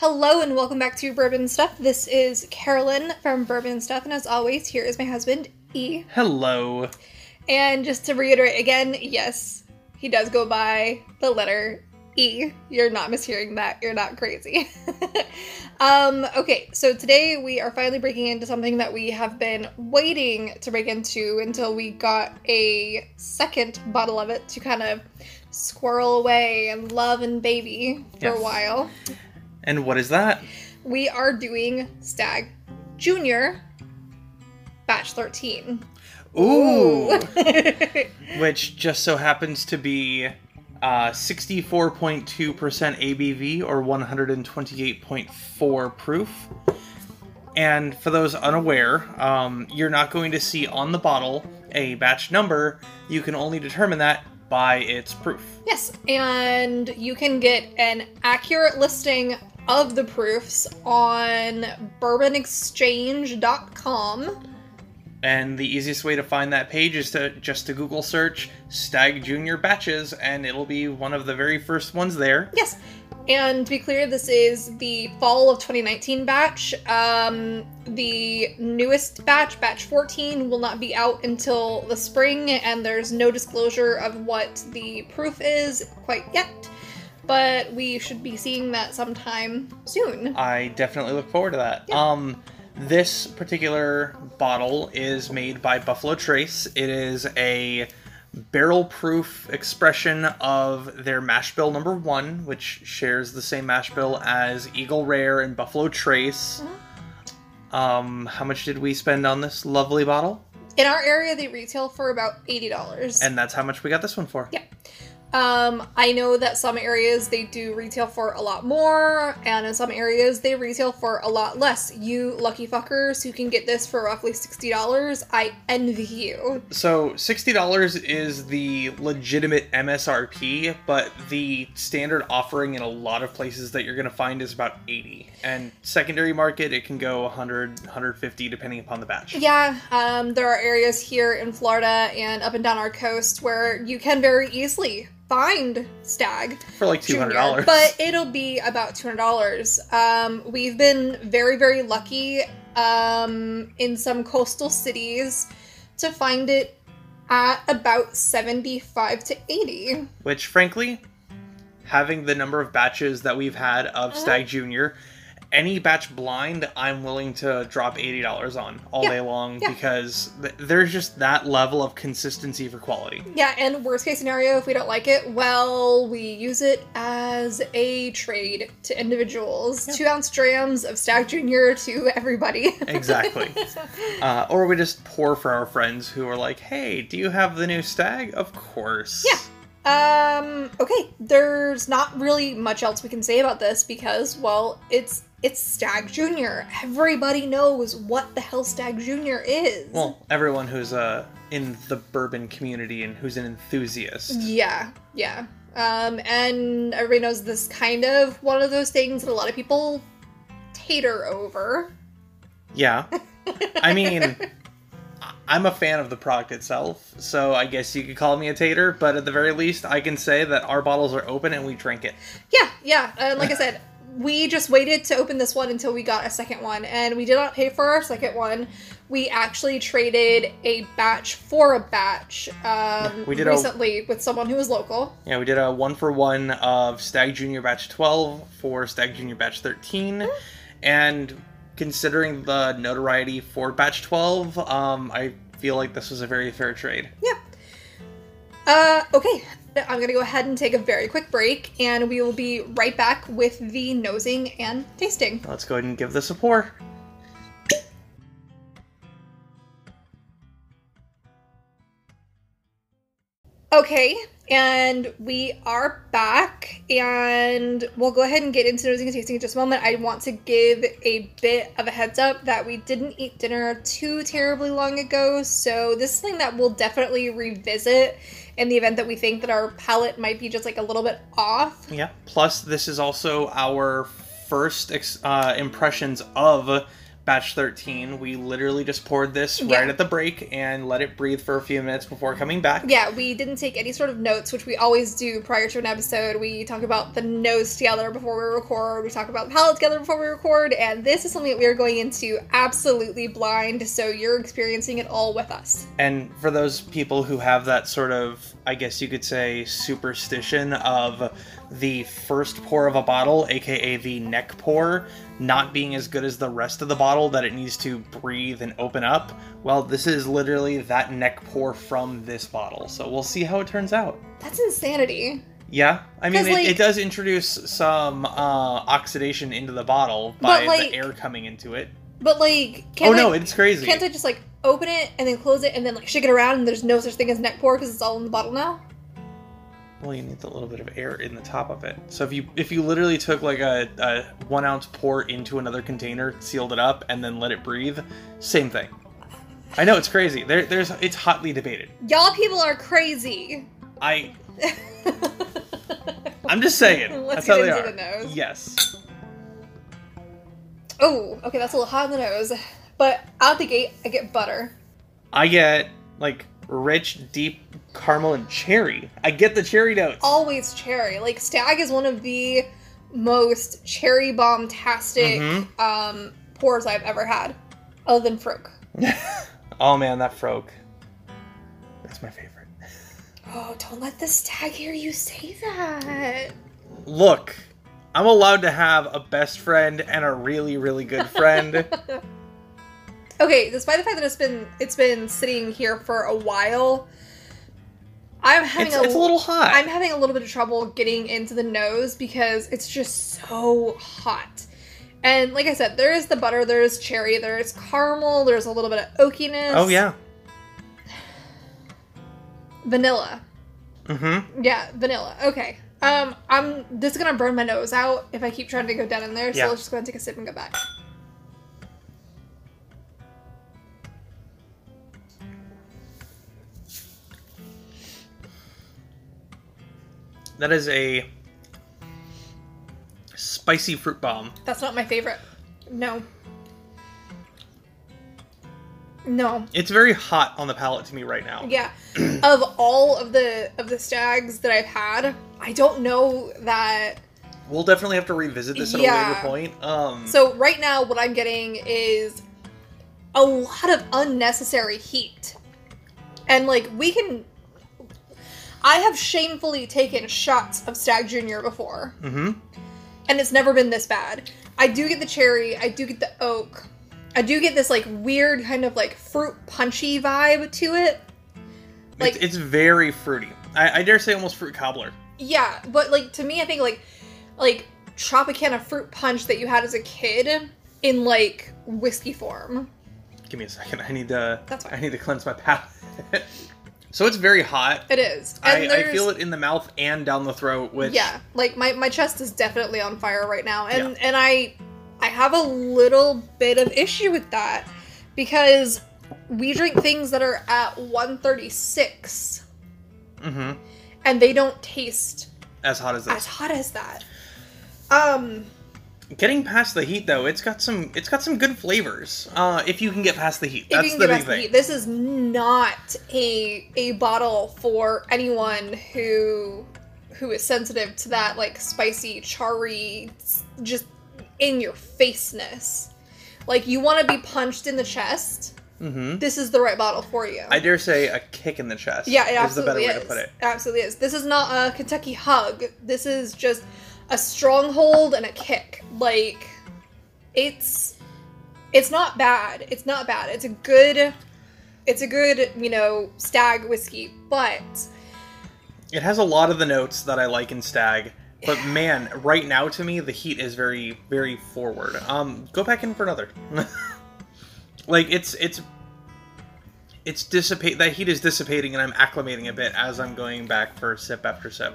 Hello and welcome back to Bourbon Stuff. This is Carolyn from Bourbon Stuff, and as always, here is my husband, E. Hello. And just to reiterate again, yes, he does go by the letter E. You're not mishearing that. You're not crazy. um, okay, so today we are finally breaking into something that we have been waiting to break into until we got a second bottle of it to kind of squirrel away and love and baby for Yes. a while. And what is that? We are doing Stagg Junior Batch 13. Ooh. Which just so happens to be uh, 64.2% ABV or 128.4 proof. And for those unaware, um, you're not going to see on the bottle a batch number. You can only determine that by its proof. Yes, and you can get an accurate listing of the proofs on bourbonexchange.com. And the easiest way to find that page is to just to Google search Stagg Junior batches, and it'll be one of the very first ones there. Yes, and to be clear, this is the fall of 2019 batch. Um, the newest batch, batch 14, will not be out until the spring, and there's no disclosure of what the proof is quite yet. But we should be seeing that sometime soon. I definitely look forward to that. Yeah. Um, this particular bottle is made by Buffalo Trace. It is a barrel proof expression of their mash bill number one, which shares the same mash bill as Eagle Rare and Buffalo Trace. Um, how much did we spend on this lovely bottle? In our area, they retail for about $80. And that's how much we got this one for. Yeah. Um, I know that some areas they do retail for a lot more, and in some areas they retail for a lot less. You lucky fuckers who can get this for roughly $60, I envy you. So sixty dollars is the legitimate MSRP, but the standard offering in a lot of places that you're going to find is about eighty. And secondary market, it can go 100, 150 depending upon the batch. Yeah, um, there are areas here in Florida and up and down our coast where you can very easily find Stagg. For like two hundred Junior, dollars. But it'll be about two hundred dollars. Um, we've been very, very lucky um, in some coastal cities to find it at about seventy-five to eighty. which frankly, having the number of batches that we've had of Uh-huh. Stagg Junior, any batch blind, I'm willing to drop eighty dollars on all Yeah, day long yeah. because th- there's just that level of consistency for quality. Yeah, and worst case scenario, if we don't like it, well, we use it as a trade to individuals. Two ounce drams of Stagg Junior to everybody. Exactly. Uh, or we just pour for our friends who are like, "Hey, do you have the new Stagg?" Of course. Yeah. Um, okay, there's not really much else we can say about this because, well, it's it's Stagg Junior. Everybody knows what the hell Stagg Junior is. Well, everyone who's uh in the bourbon community and who's an enthusiast. yeah, yeah. Um, and everybody knows this kind of one of those things that a lot of people tater over. Yeah. I mean, I'm a fan of the product itself, so I guess you could call me a tater, but at the very least, I can say that our bottles are open and we drink it. Yeah, yeah. And like I said, we just waited to open this one until we got a second one, and we did not pay for our second one. We actually traded a batch for a batch um, we did a- recently with someone who was local. Yeah, we did a one for one of Stagg Junior Batch 12 for Stagg Junior Batch 13, and considering the notoriety for Batch 12, um, I feel like this was a very fair trade. Yeah. Uh, okay. I'm gonna go ahead and take a very quick break, and we will be right back with the nosing and tasting. Let's go ahead and give this a pour. Okay, and we are back, and we'll go ahead and get into nosing and tasting in just a moment. I want to give a bit of a heads up that we didn't eat dinner too terribly long ago, so this is something that we'll definitely revisit in the event that we think that our palate might be just like a little bit off. Yeah. Plus, this is also our first ex- uh, impressions of batch 13, we literally just poured this Yeah. right at the break and let it breathe for a few minutes before coming back. Yeah, we didn't take any sort of notes, which we always do prior to an episode. We talk about the nose together before we record. We talk about the palate together before we record, and this is something that we are going into absolutely blind. So you're experiencing it all with us. And for those people who have that sort of, I guess you could say, superstition of the first pour of a bottle, aka the neck pour, not being as good as the rest of the bottle, that it needs to breathe and open up, well, this is literally that neck pour from this bottle. So we'll see how it turns out. That's insanity. Yeah, I mean, it, like- it does introduce some uh, oxidation into the bottle by like- the air coming into it. But like, can't oh no, it's crazy. can't I just like open it and then close it and then like shake it around and there's no such thing as neck pour because it's all in the bottle now? Well, you need a little bit of air in the top of it. So if you if you literally took like a, a one ounce pour into another container, sealed it up, and then let it breathe, same thing. I know it's crazy. There, there's it's hotly debated. Y'all people are crazy. I I'm just saying. Let's that's how get they into are. the nose. Yes. Oh, okay, that's a little hot in the nose. But out the gate, I get butter. I get like rich, deep caramel and cherry. I get the cherry notes. Always cherry. Like Stagg is one of the most cherry bomb tastic Mhm. um, pours I've ever had, other than Frog. oh man, that froke. That's my favorite. Oh, don't let the Stagg hear you say that. Look, I'm allowed to have a best friend and a really, really good friend. Okay, despite the fact that it's been it's been sitting here for a while, I'm having it's, a, it's a little hot. I'm having a little bit of trouble getting into the nose because it's just so hot. And like I said, there is the butter, there is cherry, there is caramel, there's a little bit of oakiness. oh yeah. Vanilla. Mm-hmm. Yeah, vanilla. Okay. Um, I'm this is gonna burn my nose out if I keep trying to go down in there, so Yeah. let's just go and take a sip and go back. That is a spicy fruit bomb. That's not my favorite. No. No. It's very hot on the palate to me right now. Yeah. of all of the of the Staggs that I've had, I don't know that We'll definitely have to revisit this at a later point. Um, So right now, what I'm getting is a lot of unnecessary heat, and like we can. I have shamefully taken shots of Stagg Junior before, hmm and it's never been this bad. I do get the cherry, I do get the oak, I do get this like weird kind of like fruit punchy vibe to it. Like- it's, it's very fruity. I, I dare say almost fruit cobbler. Yeah, but like to me, I think like like Tropicana fruit punch that you had as a kid in like whiskey form. Give me a second. I need to. That's fine. I need to cleanse my palate. so it's very hot. It is. I, And I feel it in the mouth and down the throat, which Yeah, like my my chest is definitely on fire right now, and Yeah. and I I have a little bit of issue with that because we drink things that are at 136 hmm and they don't taste as hot as that. as hot as that. Um Getting past the heat though, it's got some it's got some good flavors. Uh, if you can get past the heat, if that's the big the thing. heat, this is not a a bottle for anyone who who is sensitive to that like spicy, charry, just in your faceness. Like you want to be punched in the chest. Mm-hmm. This is the right bottle for you. I dare say a kick in the chest. yeah, it is the better absolutely way is. to put it. Absolutely is. This is not a Kentucky hug. This is just a stronghold and a kick. Like it's it's not bad. It's not bad. It's a good it's a good, you know, Stagg whiskey, but It has a lot of the notes that I like in Stagg, but man, right now to me the heat is very very forward. Um, go back in for another. like it's it's it's dissipate that heat is dissipating and I'm acclimating a bit as I'm going back for sip after sip.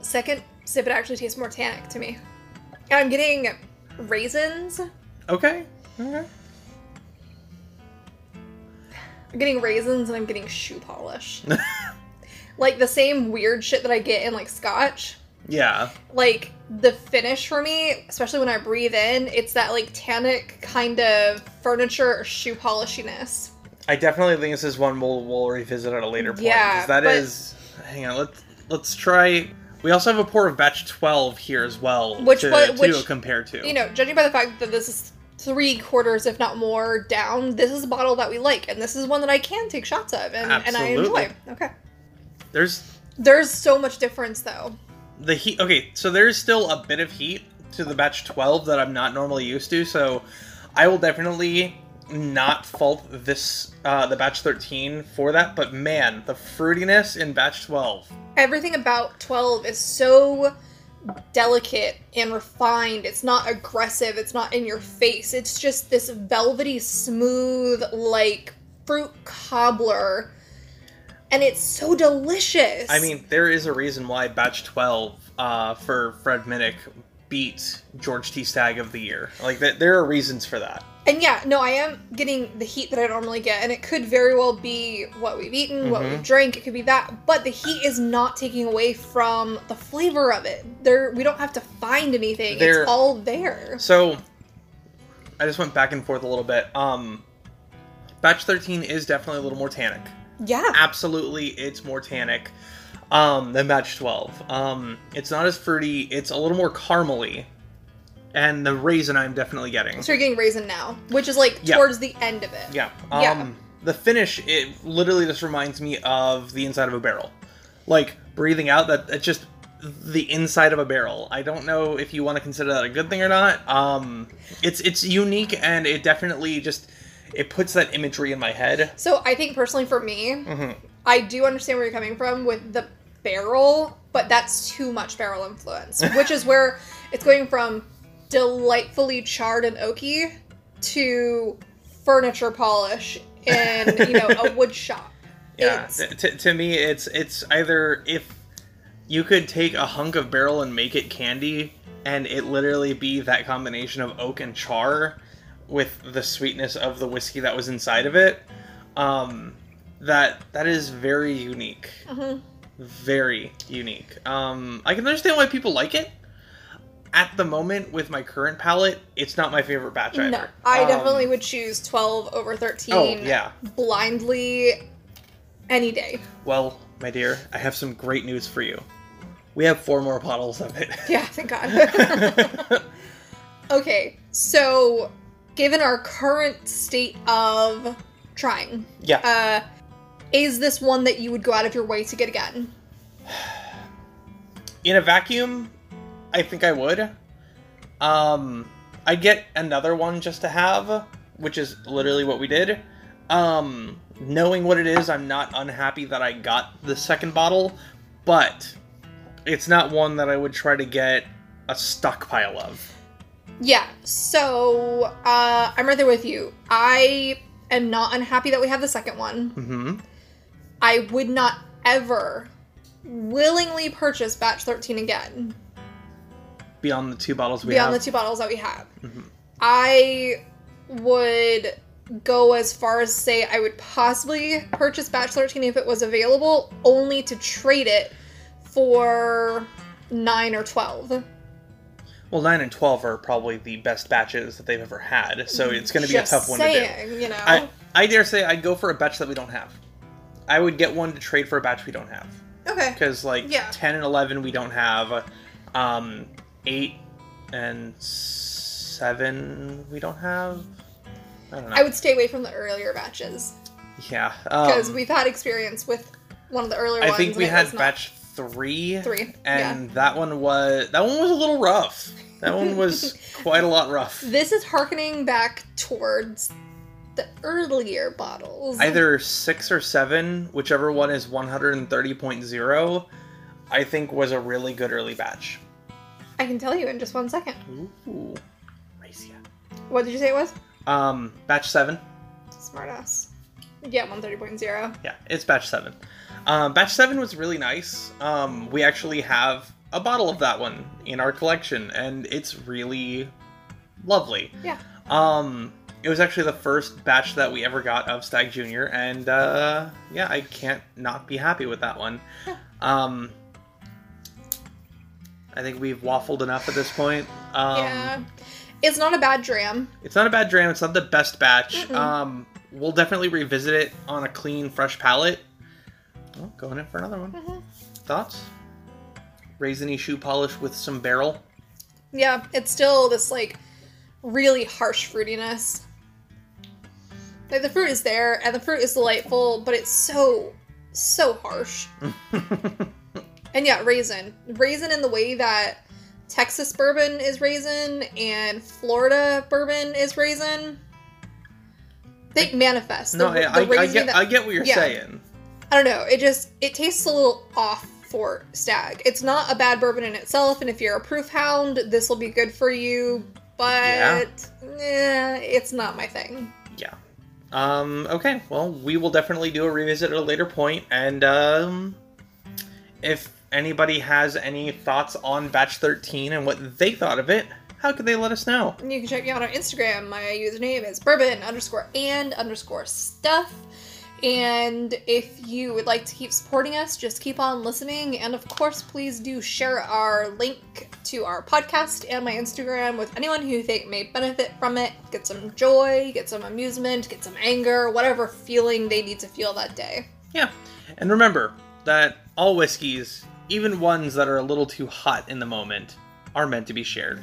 second sip it actually tastes more tannic to me. I'm getting raisins. Okay. Okay. I'm getting raisins and I'm getting shoe polish. like the same weird shit that I get in like scotch. Yeah. Like the finish for me, especially when I breathe in, it's that like tannic kind of furniture or shoe polishiness. I definitely think this is one we'll, we'll revisit at a later point. Yeah, that but- is- Hang on, let's let's try. We also have a pour of batch twelve here as well, Which to, wa- to compare to. You know, judging by the fact that this is three quarters, if not more, down, this is a bottle that we like, and this is one that I can take shots of and, and I enjoy. Okay. There's There's so much difference though. the heat. Okay, so there's still a bit of heat to the batch twelve that I'm not normally used to. So I will definitely not fault this uh, the batch thirteen for that. But man, the fruitiness in batch twelve. Everything about 12 is so delicate and refined. It's not aggressive, it's not in your face. It's just this velvety, smooth, like fruit cobbler. And it's so delicious. I mean, there is a reason why batch twelve uh, for Fred Minnick beat George T. Stagg of the year. Like th- there are reasons for that. And yeah, no, I am getting the heat that I normally get, and it could very well be what we've eaten, what Mhm. we've drank. It could be that, but the heat is not taking away from the flavor of it. There, we don't have to find anything; There- it's all there. So I just went back and forth a little bit. Um, batch thirteen is definitely a little more tannic. Yeah, Absolutely, it's more tannic um, than batch twelve. Um, it's not as fruity. It's a little more caramely, and the raisin I'm definitely getting. so you're getting raisin now, which is like Yeah. towards the end of it. Yeah. Um, Yeah. The finish, it literally just reminds me of the inside of a barrel. Like breathing out, that it's just the inside of a barrel. I don't know if you want to consider that a good thing or not. Um, it's it's unique and it definitely just it puts that imagery in my head. So I think personally for me, Mhm. I do understand where you're coming from with the barrel, but that's too much barrel influence, which is where it's going from delightfully charred and oaky to furniture polish in you know a wood shop. Yeah. It's, T- t- to me, it's it's either if you could take a hunk of barrel and make it candy, and it literally be that combination of oak and char with the sweetness of the whiskey that was inside of it. Um, that that is very unique, Mhm. very unique. Um, I can understand why people like it. At the moment, with my current palate, it's not my favorite batch either. No, I Um, definitely would choose 12 over 13 Oh yeah. blindly any day. Well, my dear, I have some great news for you. We have four more bottles of it. Yeah, thank God. okay, so given our current state of trying, yeah. uh, is this one that you would go out of your way to get again? In a vacuum, I think I would. Um, I'd get another one just to have, which is literally what we did. Um, knowing what it is, I'm not unhappy that I got the second bottle, but it's not one that I would try to get a stockpile of. Yeah, so uh, I'm right there with you. I am not unhappy that we have the second one. hmm I would not ever willingly purchase batch 13 again. Beyond the two bottles we have. beyond have. the two bottles that we have. Mhm. I would go as far as say I would possibly purchase batch 13 if it was available, only to trade it for 9 or 12. Well, nine and twelve are probably the best batches that they've ever had, so it's going to be Just a tough one to do. saying, you know. I, I dare say I'd go for a batch that we don't have. I would get one to trade for a batch we don't have okay. because like Yeah. ten and eleven we don't have, um, eight and seven we don't have. I don't know. I would stay away from the earlier batches yeah, because um, we've had experience with one of the earlier I ones. think we had was not- batch three, Three, and that one was that one was a little rough. That one was quite a lot rough. This is harkening back towards the earlier bottles. either six or seven, whichever one is 130.0, I think was a really good early batch. I can tell you in just one second. Ooh, Racia. What did you say it was? Um, batch seven. Smartass. Yeah, 130.0. Yeah, it's batch seven. Um, batch seven was really nice. Um, we actually have a bottle of that one in our collection, and it's really lovely. Yeah. Um, it was actually the first batch that we ever got of Stagg Junior, and uh, yeah, I can't not be happy with that one. Yeah. Um, I think we've waffled enough at this point. Um, yeah. It's not a bad dram. It's not a bad dram. It's not the best batch. Mm-mm. Um, we'll definitely revisit it on a clean, fresh palate. Oh, going in for another one. Mhm. Thoughts? Raisiny shoe polish with some barrel. Yeah, it's still this like really harsh fruitiness. Like the fruit is there and the fruit is delightful, but it's so so harsh. And yeah, raisin. Raisin in the way that Texas bourbon is raisin and Florida bourbon is raisin. They manifest. no, The- I, I, the I raisin get that- I get what you're yeah. saying. I don't know. It just it tastes a little off for Stagg. It's not a bad bourbon in itself, and if you're a proof hound, this will be good for you. But eh, it's not my thing. Yeah. Um, okay, well, we will definitely do a revisit at a later point, and um, if anybody has any thoughts on Batch 13 and what they thought of it, how could they let us know? You can check me out on Instagram. My username is bourbon underscore and underscore stuff. And if you would like to keep supporting us, just keep on listening. And of course, please do share our link to our podcast and my Instagram with anyone who you think may benefit from it. Get some joy, get some amusement, get some anger, whatever feeling they need to feel that day. Yeah. And remember that all whiskeys, even ones that are a little too hot in the moment, are meant to be shared.